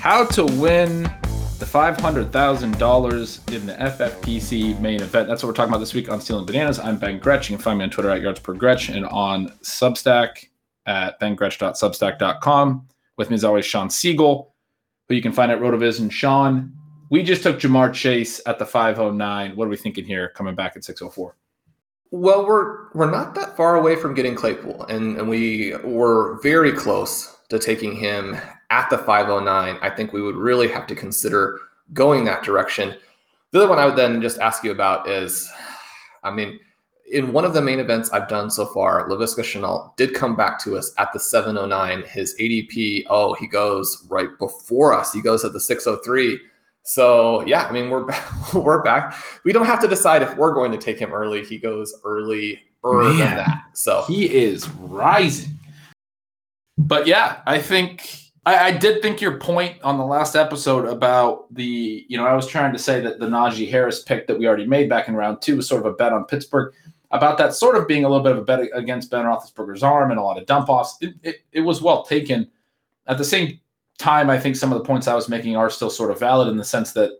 How to win the $500,000 in the FFPC main event. That's what we're talking about this week on Stealing Bananas. I'm Ben Gretch. You can find me on Twitter at yards per and on Substack at bengretch.substack.com. With me, as always, Shawn Siegel, who you can find at RotoViz. And Shawn, we just took Ja'Marr Chase at the 509. What are we thinking here coming back at 604? Well, we're we're not that far away from getting Claypool, and, and we were very close to taking him at the 509, I think we would really have to consider going that direction. The other one I would then just ask you about is, I mean, in one of the main events I've done so far, Laviska Shenault did come back to us at the 709. His ADP, oh, he goes right before us. He goes at the 603. So yeah, I mean we're back, we're back. We don't have to decide if we're going to take him early. He goes early than that. So he is rising. But yeah, I think I, I, did think your point on the last episode about the, you know, I was trying to say that the Najee Harris pick that we already made back in round two was sort of a bet on Pittsburgh. About that sort of being a little bit of a bet against Ben Roethlisberger's arm and a lot of dump offs. It, it, it was well taken. At the same time, I think some of the points I was making are still sort of valid in the sense that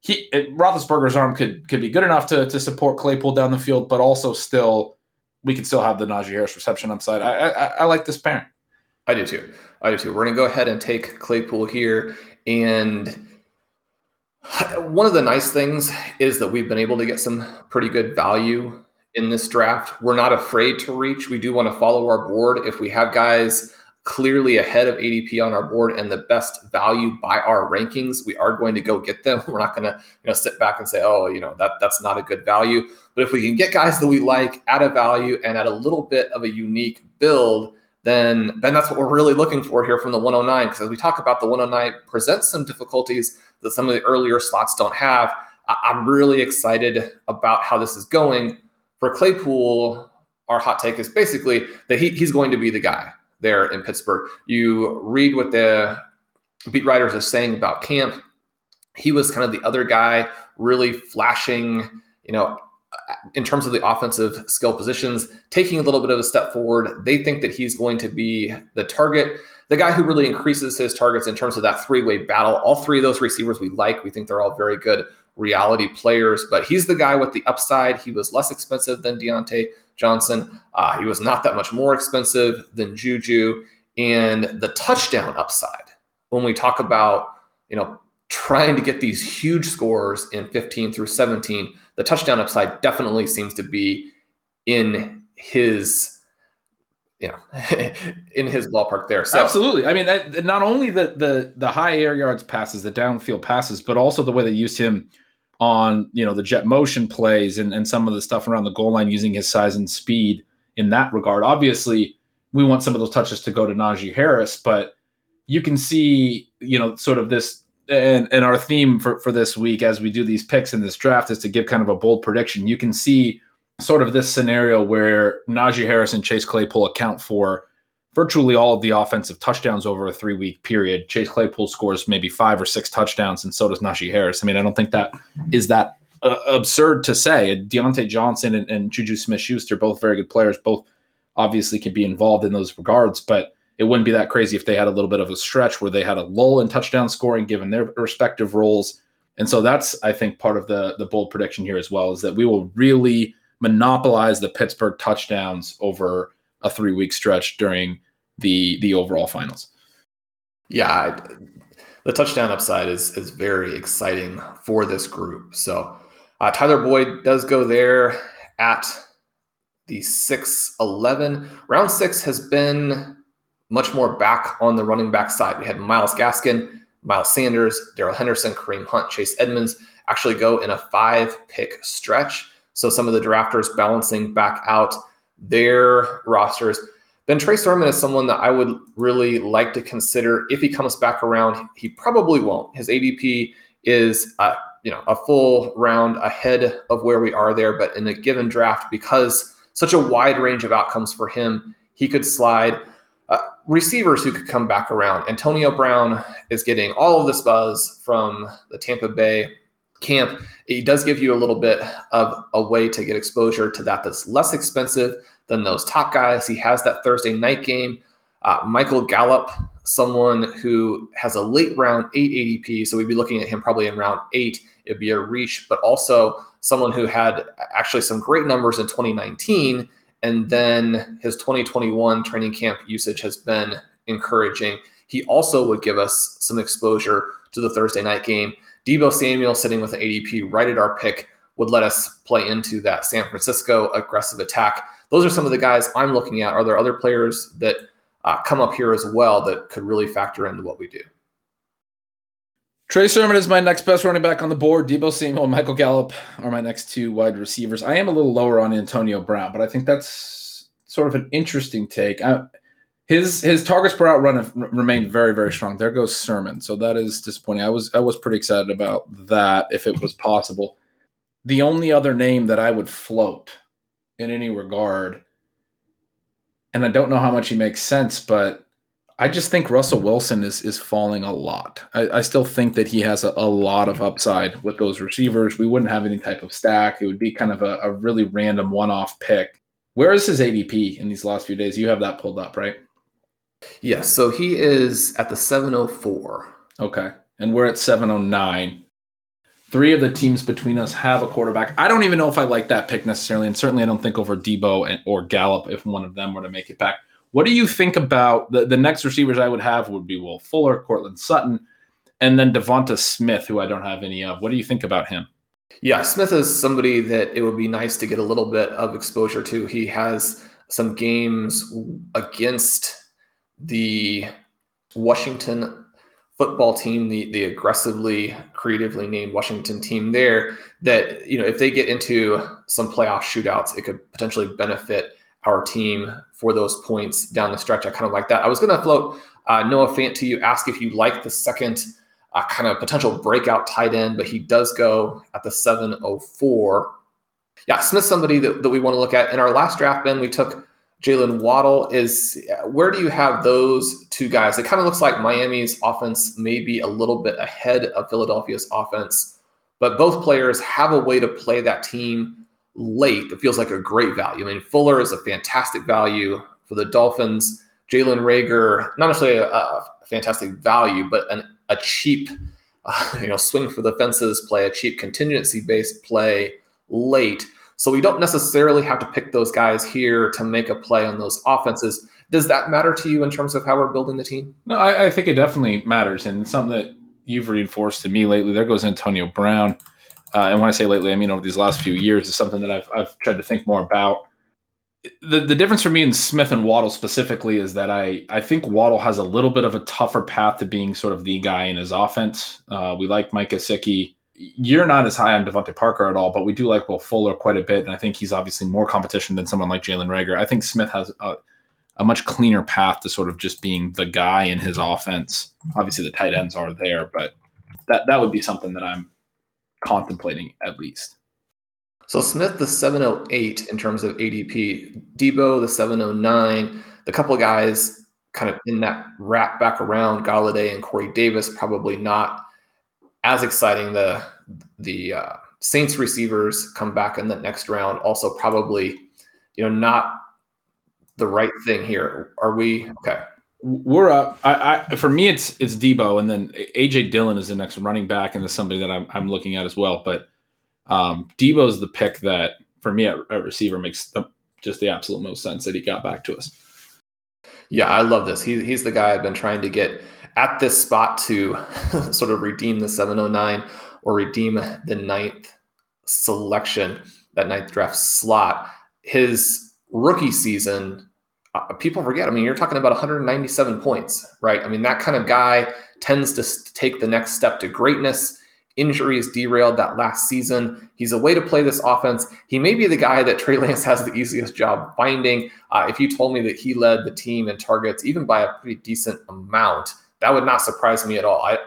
he it, Roethlisberger's arm could could be good enough to to support Claypool down the field, but also still we could still have the Najee Harris reception upside. I I, I like this pairing. I do too. I do too. We're going to go ahead and take Claypool here. And one of the nice things is that we've been able to get some pretty good value in this draft. We're not afraid to reach. We do want to follow our board. If we have guys clearly ahead of ADP on our board and the best value by our rankings, we are going to go get them. We're not going to, you know, sit back and say, "Oh, you know, that that's not a good value." But if we can get guys that we like at a value and at a little bit of a unique build, then then that's what we're really looking for here from the 109. Because as we talk about the 109 presents some difficulties that some of the earlier slots don't have. I'm really excited about how this is going. For Claypool, our hot take is basically that he, he's going to be the guy there in Pittsburgh. You read what the beat writers are saying about camp. He was kind of the other guy, really flashing, you know, in terms of the offensive skill positions, taking a little bit of a step forward. They think that he's going to be the target, the guy who really increases his targets in terms of that three way battle. All three of those receivers we like. We think they're all very good reality players, but he's the guy with the upside. He was less expensive than Diontae Johnson. Uh, he was not that much more expensive than Juju. And the touchdown upside, when we talk about, you know, trying to get these huge scores in 15 through 17, the touchdown upside definitely seems to be in his you know in his ballpark there. So absolutely. I mean not only the the the high air yards passes the downfield passes but also the way they used him on you know the jet motion plays and, and some of the stuff around the goal line using his size and speed in that regard. Obviously we want some of those touches to go to Najee Harris but you can see you know sort of this and and our theme for for this week as we do these picks in this draft is to give kind of a bold prediction. You can see sort of this scenario where Najee Harris and Chase Claypool account for virtually all of the offensive touchdowns over a three week period. Chase Claypool scores maybe five or six touchdowns, and so does Najee Harris. I mean, I don't think that is that uh, absurd to say. Diontae Johnson and, and Juju Smith Schuster, both very good players, both obviously can be involved in those regards, but it wouldn't be that crazy if they had a little bit of a stretch where they had a lull in touchdown scoring given their respective roles And so that's I think part of the the bold prediction here as well is that we will really monopolize the Pittsburgh touchdowns over a three week stretch during the the overall finals. Yeah, the touchdown upside is is very exciting for this group. So uh, Tyler Boyd does go there at the 6'11. Round six has been much more back on the running back side. We had Myles Gaskin, Miles Sanders, Darrell Henderson, Kareem Hunt, Chase Edmonds actually go in a five pick stretch. So some of the drafters balancing back out their rosters. Then Trey Sermon is someone that I would really like to consider if he comes back around. He probably won't. His ADP is uh, you know a full round ahead of where we are there, but in a given draft, because such a wide range of outcomes for him, he could slide. Receivers who could come back around. Antonio Brown is getting all of this buzz from the Tampa Bay camp. He does give you a little bit of a way to get exposure to that that's less expensive than those top guys. He has that Thursday night game. Uh, Michael Gallup, someone who has a late round eight ADP, so we'd be looking at him probably in round eight. It'd be a reach, but also someone who had actually some great numbers in 2019, and then his 2021 training camp usage has been encouraging. He also would give us some exposure to the Thursday night game. Deebo Samuel sitting with an ADP right at our pick would let us play into that San Francisco aggressive attack those are some of the guys I'm looking at. Are there other players that uh, come up here as well that could really factor into what we do? Trey Sermon is my next best running back on the board. Deebo Samuel, Michael Gallup are my next two wide receivers. I am a little lower on Antonio Brown, but I think that's sort of an interesting take. I, his his targets per route run have remained very very strong. There goes Sermon, so that is disappointing. I was I was pretty excited about that if it was possible. The only other name that I would float in any regard. And I don't know how much he makes sense, but I just think Russell Wilson is is falling a lot. I, I still think that he has a, a, lot of upside with those receivers. We wouldn't have any type of stack. It would be kind of a, a really random one-off pick. Where is his ADP in these last few days? You have that pulled up, right? Yes. So he is at the 704. Okay. And we're at 709. Three of the teams between us have a quarterback. I don't even know if I like that pick necessarily, and certainly I don't think over Deebo and, or Gallup if one of them were to make it back. What do you think about the, the next receivers I would have would be Will Fuller, Courtland Sutton, and then Devonta Smith, who I don't have any of. What do you think about him? Yeah, Smith is somebody that it would be nice to get a little bit of exposure to. He has some games against the Washington football team, the the aggressively, creatively named Washington team there, that you know if they get into some playoff shootouts, it could potentially benefit our team for those points down the stretch. I kind of like that. I was going to float uh, Noah Fant to you, ask if you like the second uh, kind of potential breakout tight end, but he does go at the 704. Yeah, Smith's somebody that, that we want to look at. In our last draft, Ben, we took Jaylen Waddle is where do you have those two guys? It kind of looks like Miami's offense may be a little bit ahead of Philadelphia's offense, but both players have a way to play that team late that feels like a great value. I mean, Fuller is a fantastic value for the Dolphins. Jalen Reagor, not necessarily a, a fantastic value, but an, a cheap, uh, you know, swing for the fences play, a cheap contingency based play late. So we don't necessarily have to pick those guys here to make a play on those offenses. Does that matter to you in terms of how we're building the team? No, I, I think it definitely matters, and something that you've reinforced to me lately. There goes Antonio Brown, uh, and when I say lately, I mean over these last few years. Is something that I've I've tried to think more about. The the difference for me in Smith and Waddle specifically is that I I think Waddle has a little bit of a tougher path to being sort of the guy in his offense. Uh, we like Mike Gesicki you're not as high on DeVante Parker at all, but we do like Will Fuller quite a bit, and I think he's obviously more competition than someone like Jalen Reagor. I think Smith has a, a, much cleaner path to sort of just being the guy in his offense. Obviously, the tight ends are there, but that that would be something that I'm contemplating at least. So Smith the 708 in terms of ADP, Deebo the 709, the couple guys kind of in that wrap back around Golladay and Corey Davis probably not as exciting. The the uh, Saints receivers come back in the next round. Also, probably, you know, not the right thing here. Are we okay? We're up. I, I, for me, it's it's Deebo, and then AJ Dillon is the next running back, and is somebody that I'm I'm looking at as well. But um, is the pick that for me at, at receiver makes the, just the absolute most sense that he got back to us. Yeah, I love this. He, he's the guy I've been trying to get at this spot to sort of redeem the 709 or redeem the ninth selection, that ninth draft slot. His rookie season, people forget. I mean, you're talking about 197 points, right? I mean, that kind of guy tends to take the next step to greatness. Injuries derailed that last season. He's a way to play this offense. He may be the guy that Trey Lance has the easiest job finding. Uh, if you told me that he led the team in targets, even by a pretty decent amount, that would not surprise me at all. I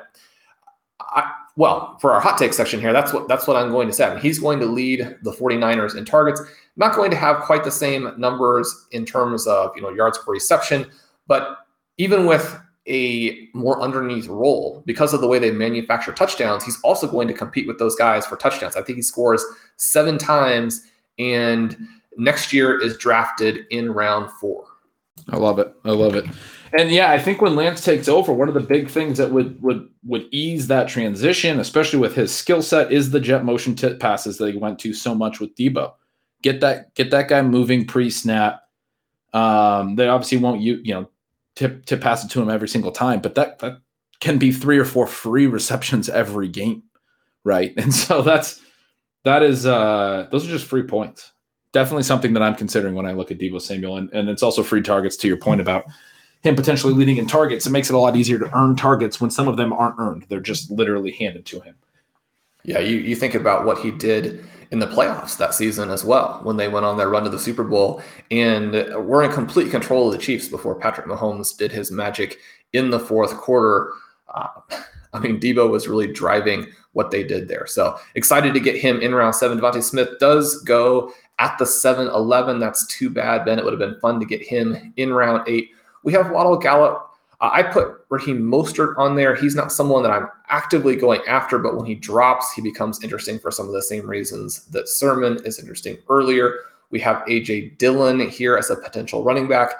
well, for our hot take section here, that's what that's what I'm going to say. I mean, he's going to lead the 49ers in targets. Not going to have quite the same numbers in terms of you know yards per reception, but even with a more underneath role because of the way they manufacture touchdowns, he's also going to compete with those guys for touchdowns. I think he scores seven times, and next year is drafted in round four. I love it. I love it. And yeah, I think when Lance takes over, one of the big things that would would would ease that transition, especially with his skill set, is the jet motion tip passes that he went to so much with Deebo. Get that get that guy moving pre snap. Um, they obviously won't you you know tip tip pass it to him every single time, but that that can be three or four free receptions every game, right? And so that's that is uh those are just free points. Definitely something that I'm considering when I look at Deebo Samuel, and, and it's also free targets to your point about him potentially leading in targets, it makes it a lot easier to earn targets when some of them aren't earned. They're just literally handed to him. Yeah, you, you think about what he did in the playoffs that season as well when they went on their run to the Super Bowl and were in complete control of the Chiefs before Patrick Mahomes did his magic in the fourth quarter. Uh, I mean, Deebo was really driving what they did there. So excited to get him in round seven. DeVonta Smith does go at the 7 11. That's too bad, Ben. It would have been fun to get him in round eight. We have Waddle Gallup. Uh, I put Raheem Mostert on there. He's not someone that I'm actively going after, but when he drops, he becomes interesting for some of the same reasons that Sermon is interesting earlier. We have AJ Dillon here as a potential running back.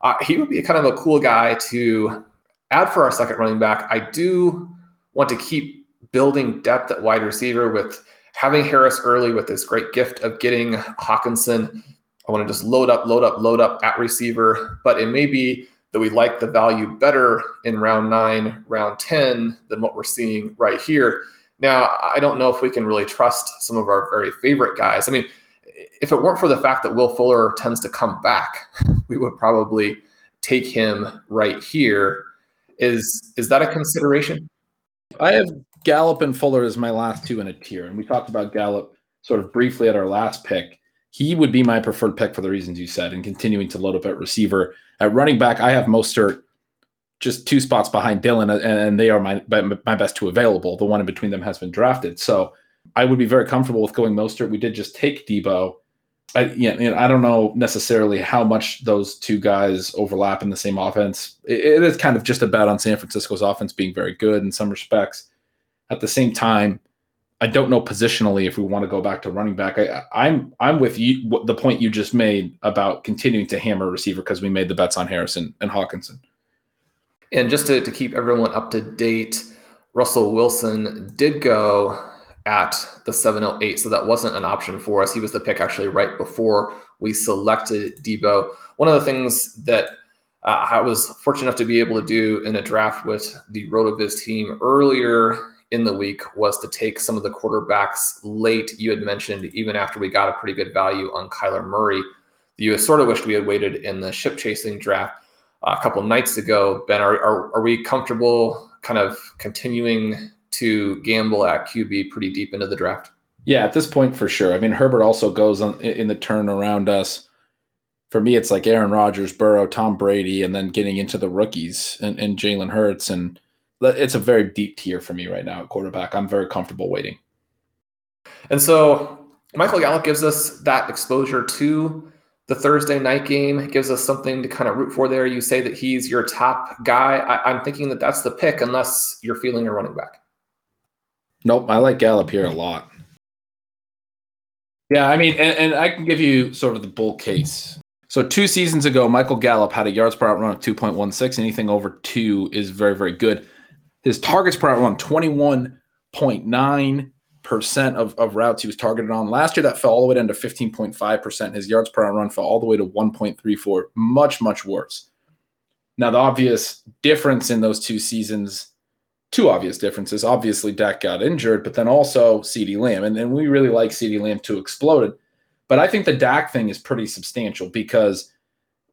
Uh, he would be kind of a cool guy to add for our second running back. I do want to keep building depth at wide receiver with having Harris early with this great gift of getting Hockenson I want to just load up, load up, load up at receiver. But it may be that we like the value better in round nine, round 10 than what we're seeing right here. Now, I don't know if we can really trust some of our very favorite guys. I mean, if it weren't for the fact that Will Fuller tends to come back, we would probably take him right here. Is is that a consideration? I have Gallup and Fuller as my last two in a tier, and we talked about Gallup sort of briefly at our last pick he would be my preferred pick for the reasons you said and continuing to load up at receiver. At running back, I have Mostert just two spots behind Dillon, and they are my my best two available. The one in between them has been drafted, so I would be very comfortable with going Mostert. We did just take Deebo. I, you know, I don't know necessarily how much those two guys overlap in the same offense. It, it is kind of just a bet on San Francisco's offense being very good in some respects. At the same time, I don't know positionally if we want to go back to running back. I, I'm I'm with you. The point you just made about continuing to hammer receiver because we made the bets on Harrison and Hockenson. And just to, to keep everyone up to date, Russell Wilson did go at the 708, so that wasn't an option for us. He was the pick actually right before we selected Deebo. One of the things that uh, I was fortunate enough to be able to do in a draft with the RotoViz team earlier in the week was to take some of the quarterbacks late. You had mentioned even after we got a pretty good value on Kyler Murray, you sort of wished we had waited in the ship chasing draft uh, a couple nights ago. Ben, are, are, are we comfortable kind of continuing to gamble at QB pretty deep into the draft? Yeah, at this point for sure. I mean, Herbert also goes on in the turn around us. For me, it's like Aaron Rodgers, Burrow, Tom Brady, and then getting into the rookies and, and Jalen Hurts and it's a very deep tier for me right now at quarterback. I'm very comfortable waiting. And so Michael Gallup gives us that exposure to the Thursday night game. It gives us something to kind of root for there. You say that he's your top guy. I, am thinking that that's the pick, unless you're feeling a running back. Nope, I like Gallup here a lot. Yeah, I mean, and, and I can give you sort of the bull case. So two seasons ago, Michael Gallup had a yards per route run of 2.16. Anything over two is very, very good. His targets per run, 21.9% of, of routes he was targeted on. Last year, that fell all the way down to 15.5%. His yards per run fell all the way to 1.34. Much, much worse. Now, the obvious difference in those two seasons, two obvious differences. Obviously, Dak got injured, but then also CeeDee Lamb. And, and we really like CeeDee Lamb to exploded. But I think the Dak thing is pretty substantial because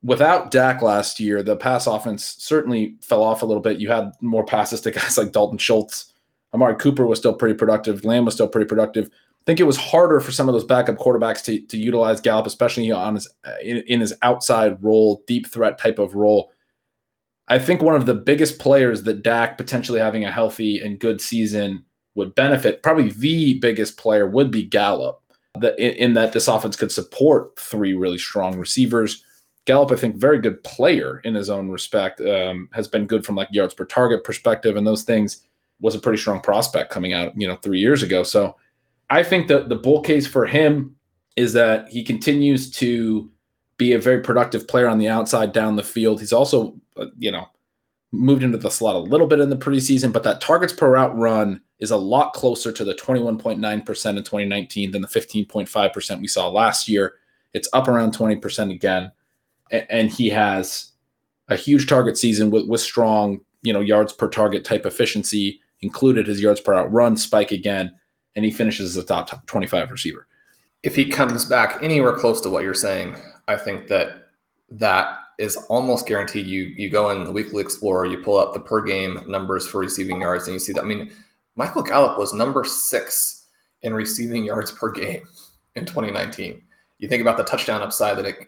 without Dak last year, the pass offense certainly fell off a little bit. You had more passes to guys like Dalton Schultz. Amari Cooper was still pretty productive. Lamb was still pretty productive. I think it was harder for some of those backup quarterbacks to, to utilize Gallup, especially on his in, in his outside role, deep threat type of role. I think one of the biggest players that Dak potentially having a healthy and good season would benefit, probably the biggest player would be Gallup. That in, in that this offense could support three really strong receivers. Gallup, I think, very good player in his own respect, um, has been good from like yards per target perspective and those things. Was a pretty strong prospect coming out, you know, three years ago. So I think that the bull case for him is that he continues to be a very productive player on the outside down the field. He's also, uh, you know, moved into the slot a little bit in the preseason, but that targets per route run is a lot closer to the 21.9% in 2019 than the 15.5% we saw last year. It's up around 20% again. And he has a huge target season with, with strong, you know, yards per target type efficiency, included his yards per route run spike again, and he finishes as a top 25 receiver. If he comes back anywhere close to what you're saying, I think that that is almost guaranteed. You you go in the weekly explorer, you pull up the per game numbers for receiving yards, and you see that. I mean, Michael Gallup was number six in receiving yards per game in 2019. You think about the touchdown upside that it,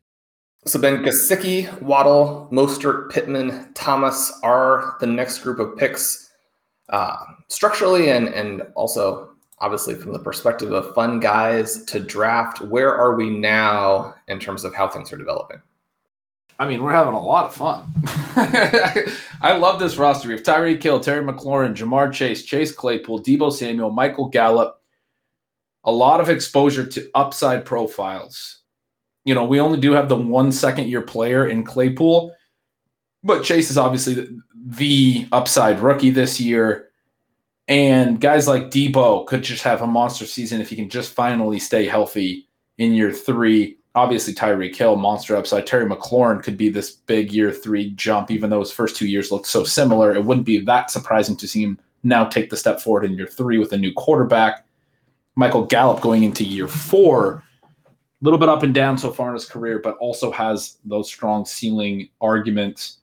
So Ben Gesicki, Waddle, Mostert, Pittman, Thomas are the next group of picks. Uh, structurally and and also obviously from the perspective of fun guys to draft, where are we now in terms of how things are developing? I mean, we're having a lot of fun. I love this roster. We have Tyreek Hill, Terry McLaurin, Ja'Marr Chase, Chase Claypool, Deebo Samuel, Michael Gallup. A lot of exposure to upside profiles you know, we only do have the one second year player in Claypool, but Chase is obviously the, the upside rookie this year. And guys like Deebo could just have a monster season if he can just finally stay healthy in year three. Obviously, Tyreek Hill, monster upside. Terry McLaurin could be this big year three jump, even though his first two years looked so similar. It wouldn't be that surprising to see him now take the step forward in year three with a new quarterback. Michael Gallup going into year four little bit up and down so far in his career, but also has those strong ceiling arguments.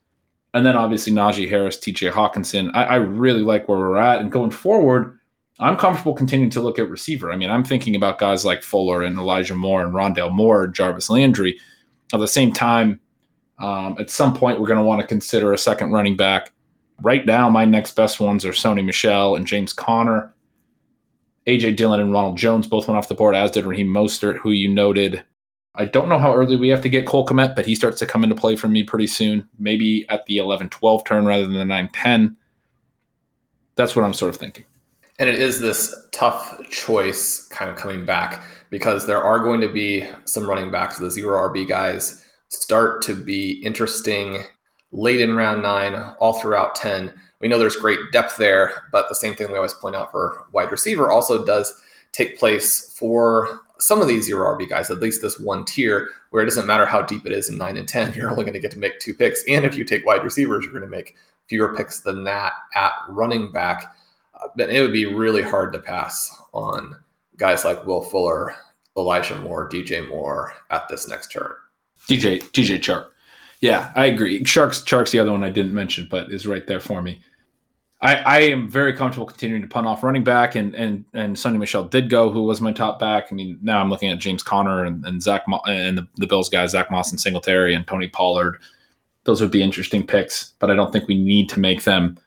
And then obviously Najee Harris, TJ Hockenson. I, I, really like where we're at. And going forward, I'm comfortable continuing to look at receiver. I mean, I'm thinking about guys like Fuller and Elijah Moore and Rondale Moore, Jarvis Landry. At the same time, Um, at some point, we're going to want to consider a second running back. Right now, my next best ones are Sony Michel and James Conner. AJ Dillon and Ronald Jones both went off the board, as did Raheem Mostert, who you noted. I don't know how early we have to get Cole Kmet, but he starts to come into play for me pretty soon, maybe at the 11 12 turn rather than the 9 10. That's what I'm sort of thinking. And it is this tough choice kind of coming back because there are going to be some running backs, the zero RB guys start to be interesting late in round nine, all throughout 10. We know there's great depth there, but the same thing we always point out for wide receiver also does take place for some of these zero RB guys, at least this one tier, where it doesn't matter how deep it is in nine and 10, you're only going to get to make two picks. And if you take wide receivers, you're going to make fewer picks than that at running back. Uh, but it would be really hard to pass on guys like Will Fuller, Elijah Moore, DJ Moore at this next turn. DJ DJ Chark. Yeah, I agree. Sharks, Chark's the other one I didn't mention, but is right there for me. I, I am very comfortable continuing to punt off running back, and and and Sony Michel did go, who was my top back. I mean, now I'm looking at James Conner and, and Zach Mo- and the, the Bills guys, Zach Moss and Singletary and Tony Pollard. Those would be interesting picks, but I don't think we need to make them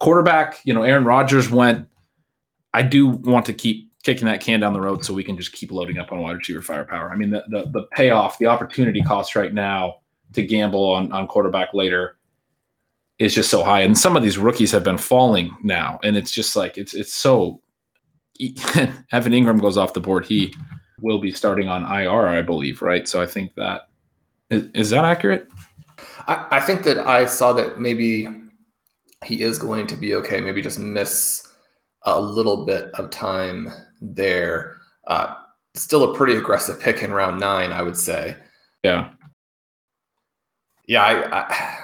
quarterback. You know, Aaron Rodgers went. I do want to keep kicking that can down the road so we can just keep loading up on wide receiver firepower. I mean, the the, the payoff, the opportunity cost right now to gamble on on quarterback later is just so high. And some of these rookies have been falling now, and it's just like it's it's so. Evan Engram goes off the board. He will be starting on IR, I believe, right? So I think that is, is that accurate? I, I think that I saw that maybe he is going to be okay. Maybe just miss a little bit of time there. Uh, still a pretty aggressive pick in round nine, I would say. Yeah. Yeah, I, I I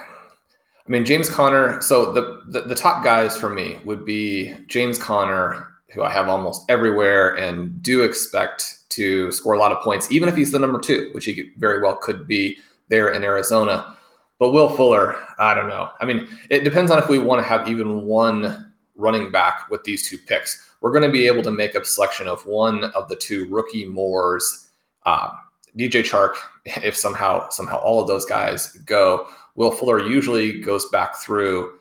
mean, James Conner. So the, the, the top guys for me would be James Conner, who I have almost everywhere, and do expect to score a lot of points, even if he's the number two, which he very well could be there in Arizona. But Will Fuller, I don't know. I mean, it depends on if we want to have even one running back with these two picks. We're going to be able to make a selection of one of the two rookie Moores, uh, DJ Chark, if somehow somehow all of those guys go, Will Fuller usually goes back through.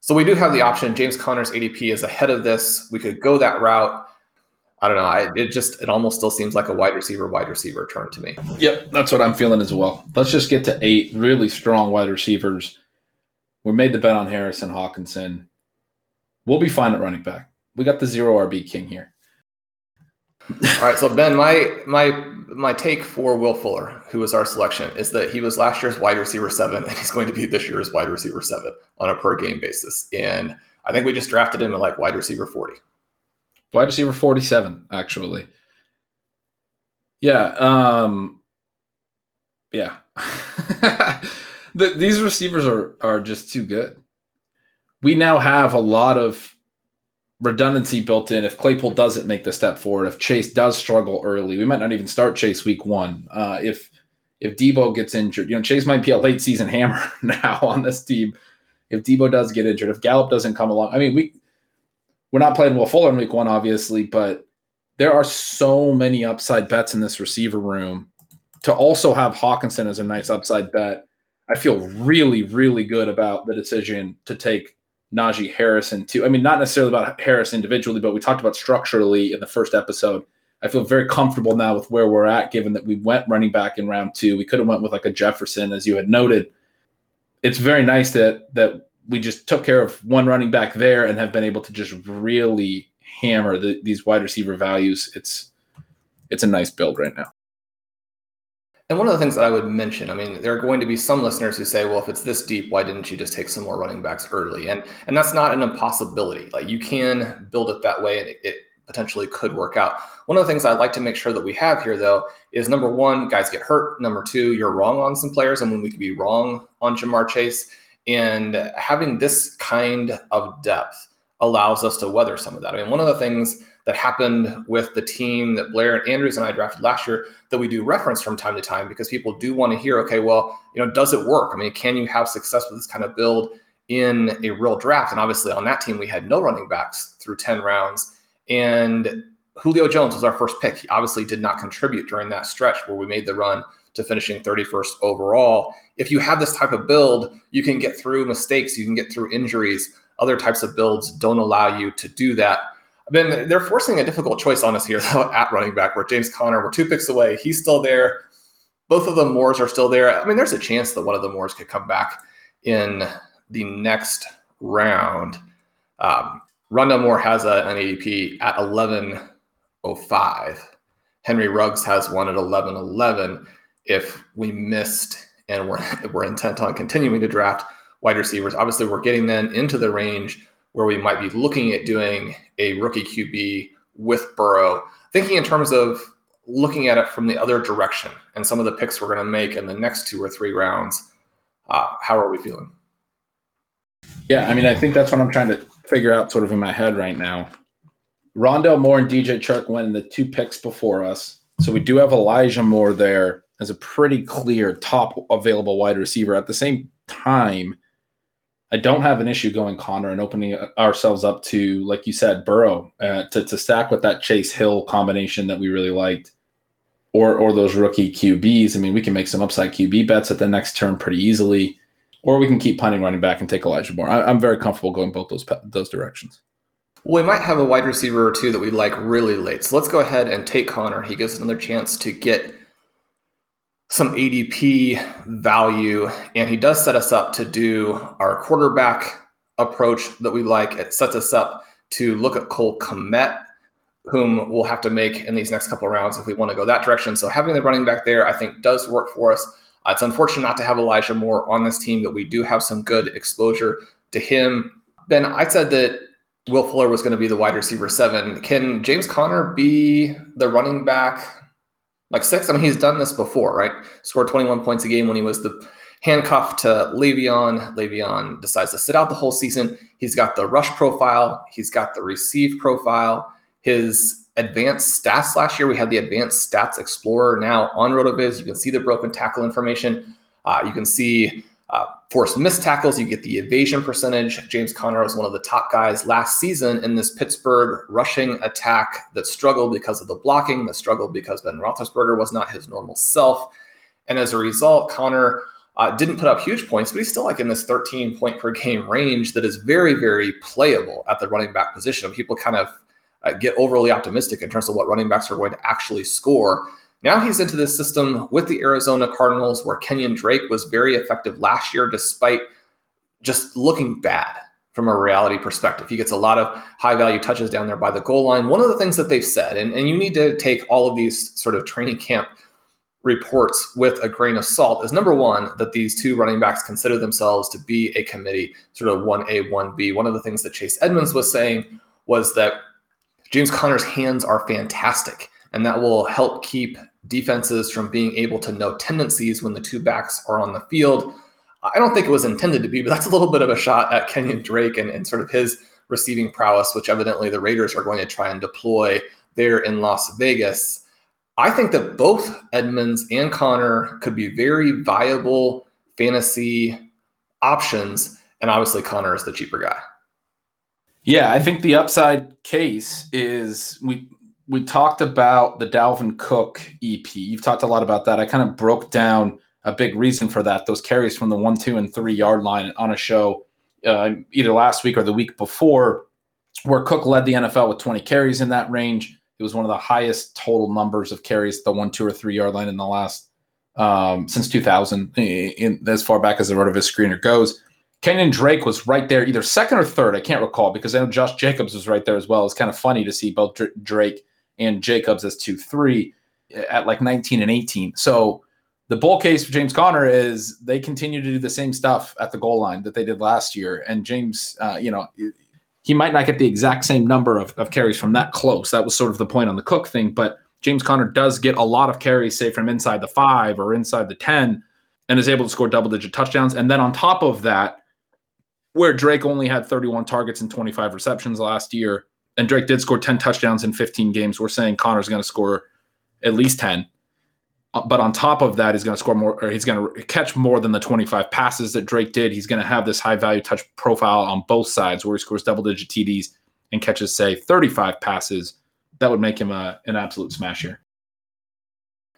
So we do have the option. James Conner's ADP is ahead of this. We could go that route. I don't know. I, it just it almost still seems like a wide receiver, wide receiver turn to me. Yep, that's what I'm feeling as well. Let's just get to eight really strong wide receivers. We made the bet on Harrison Hockenson. We'll be fine at running back. We got the zero RB king here. All right, so Ben, my my my take for Will Fuller, who was our selection, is that he was last year's wide receiver seven, and he's going to be this year's wide receiver seven on a per game basis. And I think we just drafted him at like wide receiver forty. Wide receiver forty-seven, actually. Yeah. Um. Yeah. the, these receivers are are just too good. We now have a lot of redundancy built in. If Claypool doesn't make the step forward, if Chase does struggle early, we might not even start Chase week one. Uh, if if Deebo gets injured, you know Chase might be a late season hammer now on this team. If Deebo does get injured, if Gallup doesn't come along, I mean we we're not playing Will Fuller in week one, obviously, but there are so many upside bets in this receiver room. To also have Hockenson as a nice upside bet, I feel really, really good about the decision to take Najee Harrison too. I mean, not necessarily about Harris individually, but we talked about structurally in the first episode. I feel very comfortable now with where we're at, given that we went running back in round two. We could have went with like a Jefferson, as you had noted. It's very nice that that we just took care of one running back there and have been able to just really hammer the, these wide receiver values. It's it's a nice build right now. And one of the things that I would mention, I mean, there are going to be some listeners who say, well, if it's this deep, why didn't you just take some more running backs early? And and that's not an impossibility. Like you can build it that way and it, it potentially could work out. One of the things I'd like to make sure that we have here though is number one, guys get hurt. Number two, you're wrong on some players. and when we could be wrong on Ja'Marr Chase. And having this kind of depth allows us to weather some of that. I mean, one of the things that happened with the team that Blair and Andrews and I drafted last year that we do reference from time to time because people do want to hear, okay, well, you know, does it work? I mean, can you have success with this kind of build in a real draft? And obviously on that team, we had no running backs through 10 rounds. And Julio Jones was our first pick. He obviously did not contribute during that stretch where we made the run to finishing 31st overall. If you have this type of build, you can get through mistakes, you can get through injuries. Other types of builds don't allow you to do that. Then they're forcing a difficult choice on us here though, at running back, where James Conner, we're two picks away. He's still there. Both of the Moores are still there. I mean, there's a chance that one of the Moores could come back in the next round. Um, Rondale Moore has a, an ADP at 1105. Henry Ruggs has one at 1111. If we missed and we're, we're intent on continuing to draft wide receivers, obviously we're getting them into the range where we might be looking at doing a rookie QB with Burrow, thinking in terms of looking at it from the other direction and some of the picks we're going to make in the next two or three rounds. Uh, how are we feeling? Yeah, I mean, I think that's what I'm trying to figure out sort of in my head right now. Rondale Moore and DJ Chark went in the two picks before us. So we do have Elijah Moore there as a pretty clear top available wide receiver. At the same time, I don't have an issue going Conner and opening ourselves up to, like you said, Burrow uh, to, to stack with that Chase Hill combination that we really liked, or or those rookie QBs. I mean, we can make some upside QB bets at the next turn pretty easily, or we can keep punting running back and take Elijah Moore. I, am very comfortable going both those those directions. we might have a wide receiver or two that we like really late. So let's go ahead and take Conner. He gives another chance to get some ADP value, and he does set us up to do our quarterback approach that we like. It sets us up to look at Cole Kmet, whom we'll have to make in these next couple rounds if we want to go that direction. So having the running back there, I think, does work for us. Uh, it's unfortunate not to have Elijah Moore on this team, but we do have some good exposure to him. Ben, I said that Will Fuller was going to be the wide receiver seven. Can James Conner be the running back like six. I mean, he's done this before, right? Scored 21 points a game when he was the handcuffed to Le'Veon. Le'Veon decides to sit out the whole season. He's got the rush profile. He's got the receive profile. His advanced stats last year, we had the advanced stats explorer now on RotoViz. You can see the broken tackle information. Uh, you can see uh, forced missed tackles, you get the evasion percentage. James Conner was one of the top guys last season in this Pittsburgh rushing attack that struggled because of the blocking, that struggled because Ben Roethlisberger was not his normal self. And as a result, Conner uh, didn't put up huge points, but he's still like in this 13 point per game range that is very, very playable at the running back position. People kind of uh, get overly optimistic in terms of what running backs are going to actually score. Now he's into this system with the Arizona Cardinals where Kenyan Drake was very effective last year despite just looking bad from a reality perspective. He gets a lot of high value touches down there by the goal line. One of the things that they've said, and, and you need to take all of these sort of training camp reports with a grain of salt, is number one, that these two running backs consider themselves to be a committee, sort of 1A, 1B. One of the things that Chase Edmonds was saying was that James Conner's hands are fantastic, and that will help keep defenses from being able to know tendencies when the two backs are on the field. I don't think it was intended to be, but that's a little bit of a shot at Kenyan Drake and, and sort of his receiving prowess, which evidently the Raiders are going to try and deploy there in Las Vegas. I think that both Edmonds and Conner could be very viable fantasy options. And obviously, Conner is the cheaper guy. Yeah, I think the upside case is we we talked about the Dalvin Cook EP. You've talked a lot about that. I kind of broke down a big reason for that. Those carries from the one, two, and three yard line on a show uh, either last week or the week before, where Cook led the NFL with 20 carries in that range. It was one of the highest total numbers of carries the one, two, or three yard line in the last um, since 2000, in, as far back as the RotoViz screener goes. Kenyan Drake was right there, either second or third. I can't recall because I know Josh Jacobs was right there as well. It's kind of funny to see both Drake and Jacobs as 2 3 at like 19 and 18. So the bull case for James Conner is they continue to do the same stuff at the goal line that they did last year. And James, uh, you know, he might not get the exact same number of, of carries from that close. That was sort of the point on the Cook thing. But James Conner does get a lot of carries, say from inside the five or inside the 10, and is able to score double digit touchdowns. And then on top of that, where Drake only had 31 targets and 25 receptions last year, and Drake did score 10 touchdowns in 15 games. We're saying Conner's going to score at least 10. Uh, but on top of that, he's going to score more, or he's going to catch more than the 25 passes that Drake did. He's going to have this high value touch profile on both sides where he scores double digit TDs and catches, say, 35 passes. That would make him a, an absolute smash here.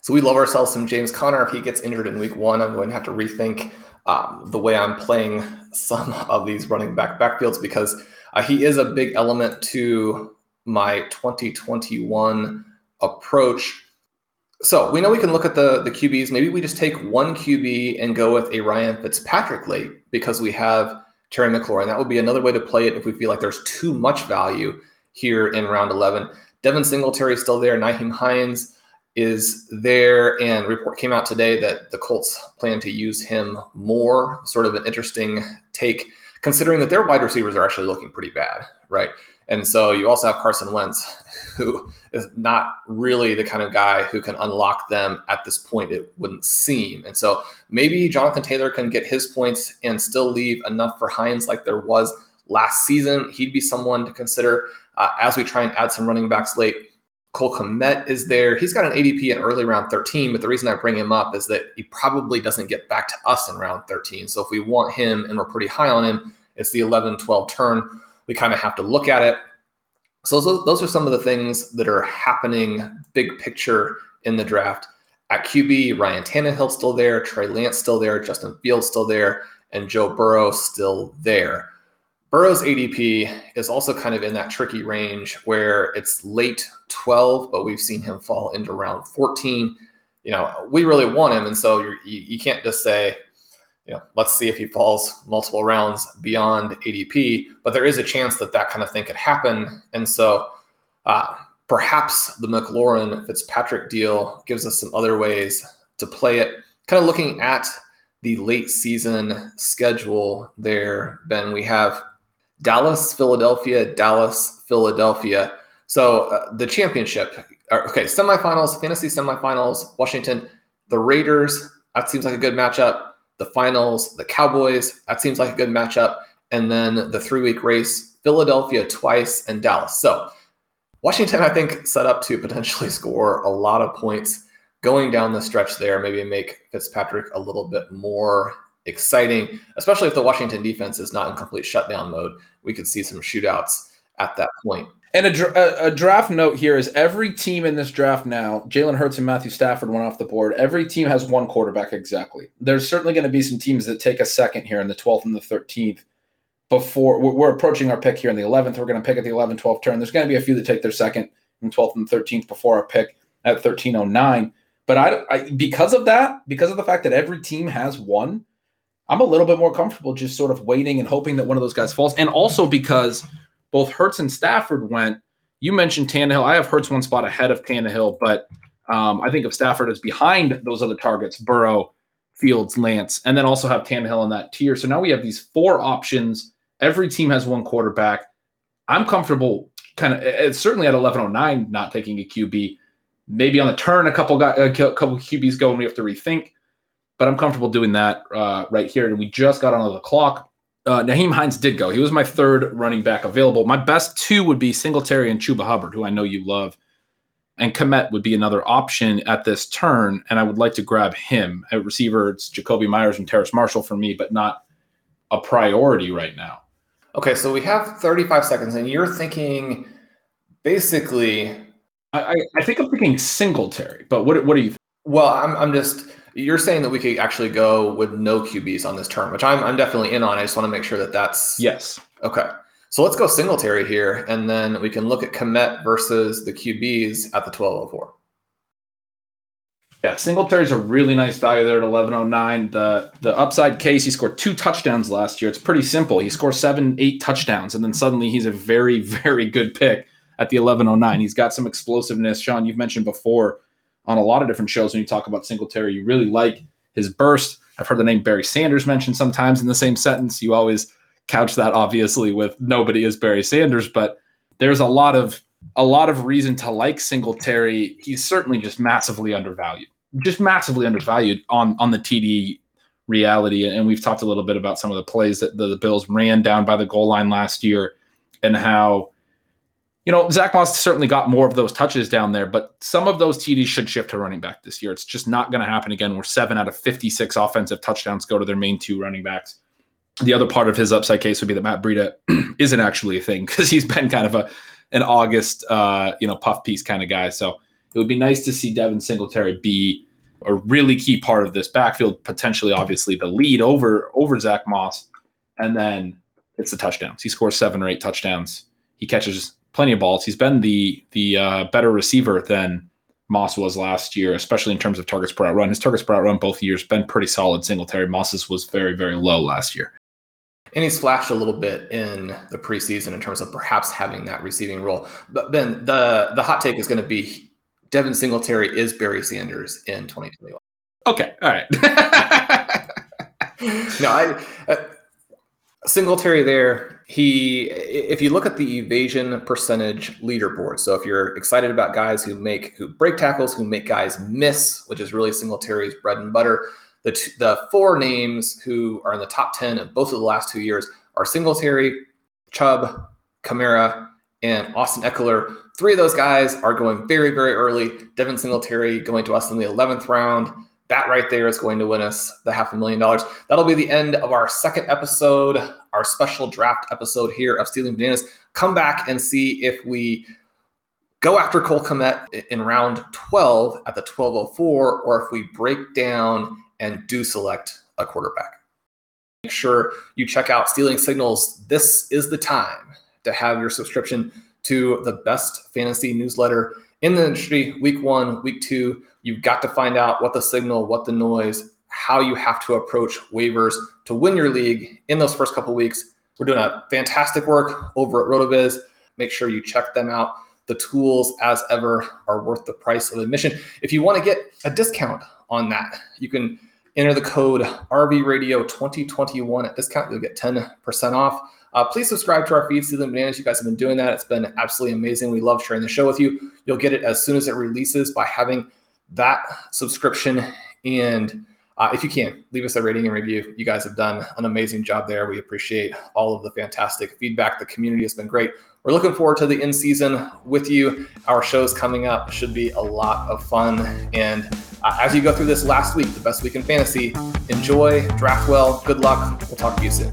So we love ourselves some James Conner. If he gets injured in week one, I'm going to have to rethink um, the way I'm playing some of these running back backfields because uh, he is a big element to my 2021 approach. So we know we can look at the the QBs. Maybe we just take one QB and go with a Ryan Fitzpatrick late because we have Terry McLaurin. That would be another way to play it if we feel like there's too much value here in round 11. Devin Singletary is still there. Nyheim Hines is there, and report came out today that the Colts plan to use him more. Sort of an interesting take, considering that their wide receivers are actually looking pretty bad, right? And so you also have Carson Wentz, who is not really the kind of guy who can unlock them at this point, it wouldn't seem. And so maybe Jonathan Taylor can get his points and still leave enough for Hines like there was last season. He'd be someone to consider uh, as we try and add some running backs late. Cole Kmet is there. He's got an ADP in early round 13, but the reason I bring him up is that he probably doesn't get back to us in round 13. So if we want him and we're pretty high on him, it's the 11 12 turn. We kind of have to look at it. So those, those are some of the things that are happening big picture in the draft. At QB, Ryan Tannehill still there, Trey Lance still there, Justin Fields still there, and Joe Burrow still there. Burrow's ADP is also kind of in that tricky range where it's late 12, but we've seen him fall into round 14. You know, we really want him, and so you you can't just say, you know, let's see if he falls multiple rounds beyond ADP. But there is a chance that that kind of thing could happen, and so uh, perhaps the McLaurin Fitzpatrick deal gives us some other ways to play it. Kind of looking at the late season schedule there, Ben, we have Dallas, Philadelphia, Dallas, Philadelphia. So uh, the championship, okay, semifinals, fantasy semifinals, Washington, the Raiders, that seems like a good matchup. The finals, the Cowboys, that seems like a good matchup. And then the three week race, Philadelphia twice and Dallas. So Washington, I think, set up to potentially score a lot of points going down the stretch there, maybe make Fitzpatrick a little bit more exciting, mm-hmm. especially if the Washington defense is not in complete shutdown mode. We could see some shootouts at that point. And a, a, draft note here is every team in this draft now, Jalen Hurts and Matthew Stafford went off the board. Every team has one quarterback exactly. There's certainly going to be some teams that take a second here in the 12th and the 13th before we're approaching our pick here in the 11th. We're going to pick at the 11 12 turn. There's going to be a few that take their second and 12th and 13th before our pick at 1309. But I, I because of that, because of the fact that every team has one, I'm a little bit more comfortable just sort of waiting and hoping that one of those guys falls. And also because both Hurts and Stafford went. You mentioned Tannehill. I have Hurts one spot ahead of Tannehill, but um, I think of Stafford as behind those other targets: Burrow, Fields, Lance, and then also have Tannehill in that tier. So now we have these four options. Every team has one quarterback. I'm comfortable, kind of. Certainly at 11:09, not taking a QB. Maybe on the turn, a couple got a couple QBs go, and we have to rethink but I'm comfortable doing that uh, right here. And we just got on the clock. Uh, Nyheim Hines did go. He was my third running back available. My best two would be Singletary and Chuba Hubbard, who I know you love. And Kmet would be another option at this turn, and I would like to grab him. At receiver, it's Jakobi Meyers and Terrace Marshall for me, but not a priority right now. Okay, so we have 35 seconds, and you're thinking basically. I, I think I'm thinking Singletary, but what, what do you think? Well, I'm, I'm just you're saying that we could actually go with no QBs on this term, which I'm, I'm definitely in on. I just want to make sure that that's yes. Okay. So let's go Singletary here, and then we can look at Kmet versus the QBs at the 1204. Yeah, Singletary's a really nice value there at 1109. The the upside case, he scored two touchdowns last year. It's pretty simple. He scores seven, eight touchdowns, and then suddenly he's a very, very good pick at the 1109. He's got some explosiveness. Shawn, you've mentioned before on a lot of different shows when you talk about Singletary. You really like his burst. I've heard the name Barry Sanders mentioned sometimes in the same sentence. You always couch that obviously with nobody is Barry Sanders, but there's a lot of a lot of reason to like Singletary. He's certainly just massively undervalued, just massively undervalued on on the TD reality. And we've talked a little bit about some of the plays that the, the Bills ran down by the goal line last year, and how you know, Zach Moss certainly got more of those touches down there, but some of those TDs should shift to running back this year. It's just not going to happen again. Where seven out of 56 offensive touchdowns go to their main two running backs. The other part of his upside case would be that Matt Breida isn't actually a thing because he's been kind of a an August, uh, you know, puff piece kind of guy. So it would be nice to see Devin Singletary be a really key part of this backfield, potentially, obviously, the lead over over Zach Moss, and then it's the touchdowns. He scores seven or eight touchdowns. He catches plenty of balls. He's been the the uh, better receiver than Moss was last year, especially in terms of targets per route run. His targets per route run both years been pretty solid. Singletary Moss's was very very low last year. And he's flashed a little bit in the preseason in terms of perhaps having that receiving role. But Ben, the the hot take is going to be Devin Singletary is Barry Sanders in 2021. Okay, all right. no, I uh, Singletary there. He, if you look at the evasion percentage leaderboard, so if you're excited about guys who make who break tackles, who make guys miss, which is really Singletary's bread and butter, the t- the four names who are in the top ten of both of the last two years are Singletary, Chubb, Kamara, and Austin Ekeler. Three of those guys are going very, very early. Devin Singletary going to us in the 11th round. That right there is going to win us the half a million dollars. That'll be the end of our second episode, our special draft episode here of Stealing Bananas. Come back and see if we go after Cole Kmet in round 12 at the 1204, or if we break down and do select a quarterback. Make sure you check out Stealing Signals. This is the time to have your subscription to the best fantasy newsletter in the industry. Week one, week two, you've got to find out what the signal, what the noise, how you have to approach waivers to win your league in those first couple weeks. We're doing a fantastic work over at RotoViz. Make sure you check them out. The tools, as ever, are worth the price of admission. If you want to get a discount on that, you can enter the code RVRadio2021 at discount. You'll get 10% off. Uh, please subscribe to our feed, Stealing Bananas. You guys have been doing that. It's been absolutely amazing. We love sharing the show with you. You'll get it as soon as it releases by having that subscription. And uh, if you can, leave us a rating and review. You guys have done an amazing job there. We appreciate all of the fantastic feedback. The community has been great. We're looking forward to the in season with you. Our shows coming up should be a lot of fun. And uh, as you go through this last week, the best week in fantasy, enjoy, draft well. Good luck. We'll talk to you soon.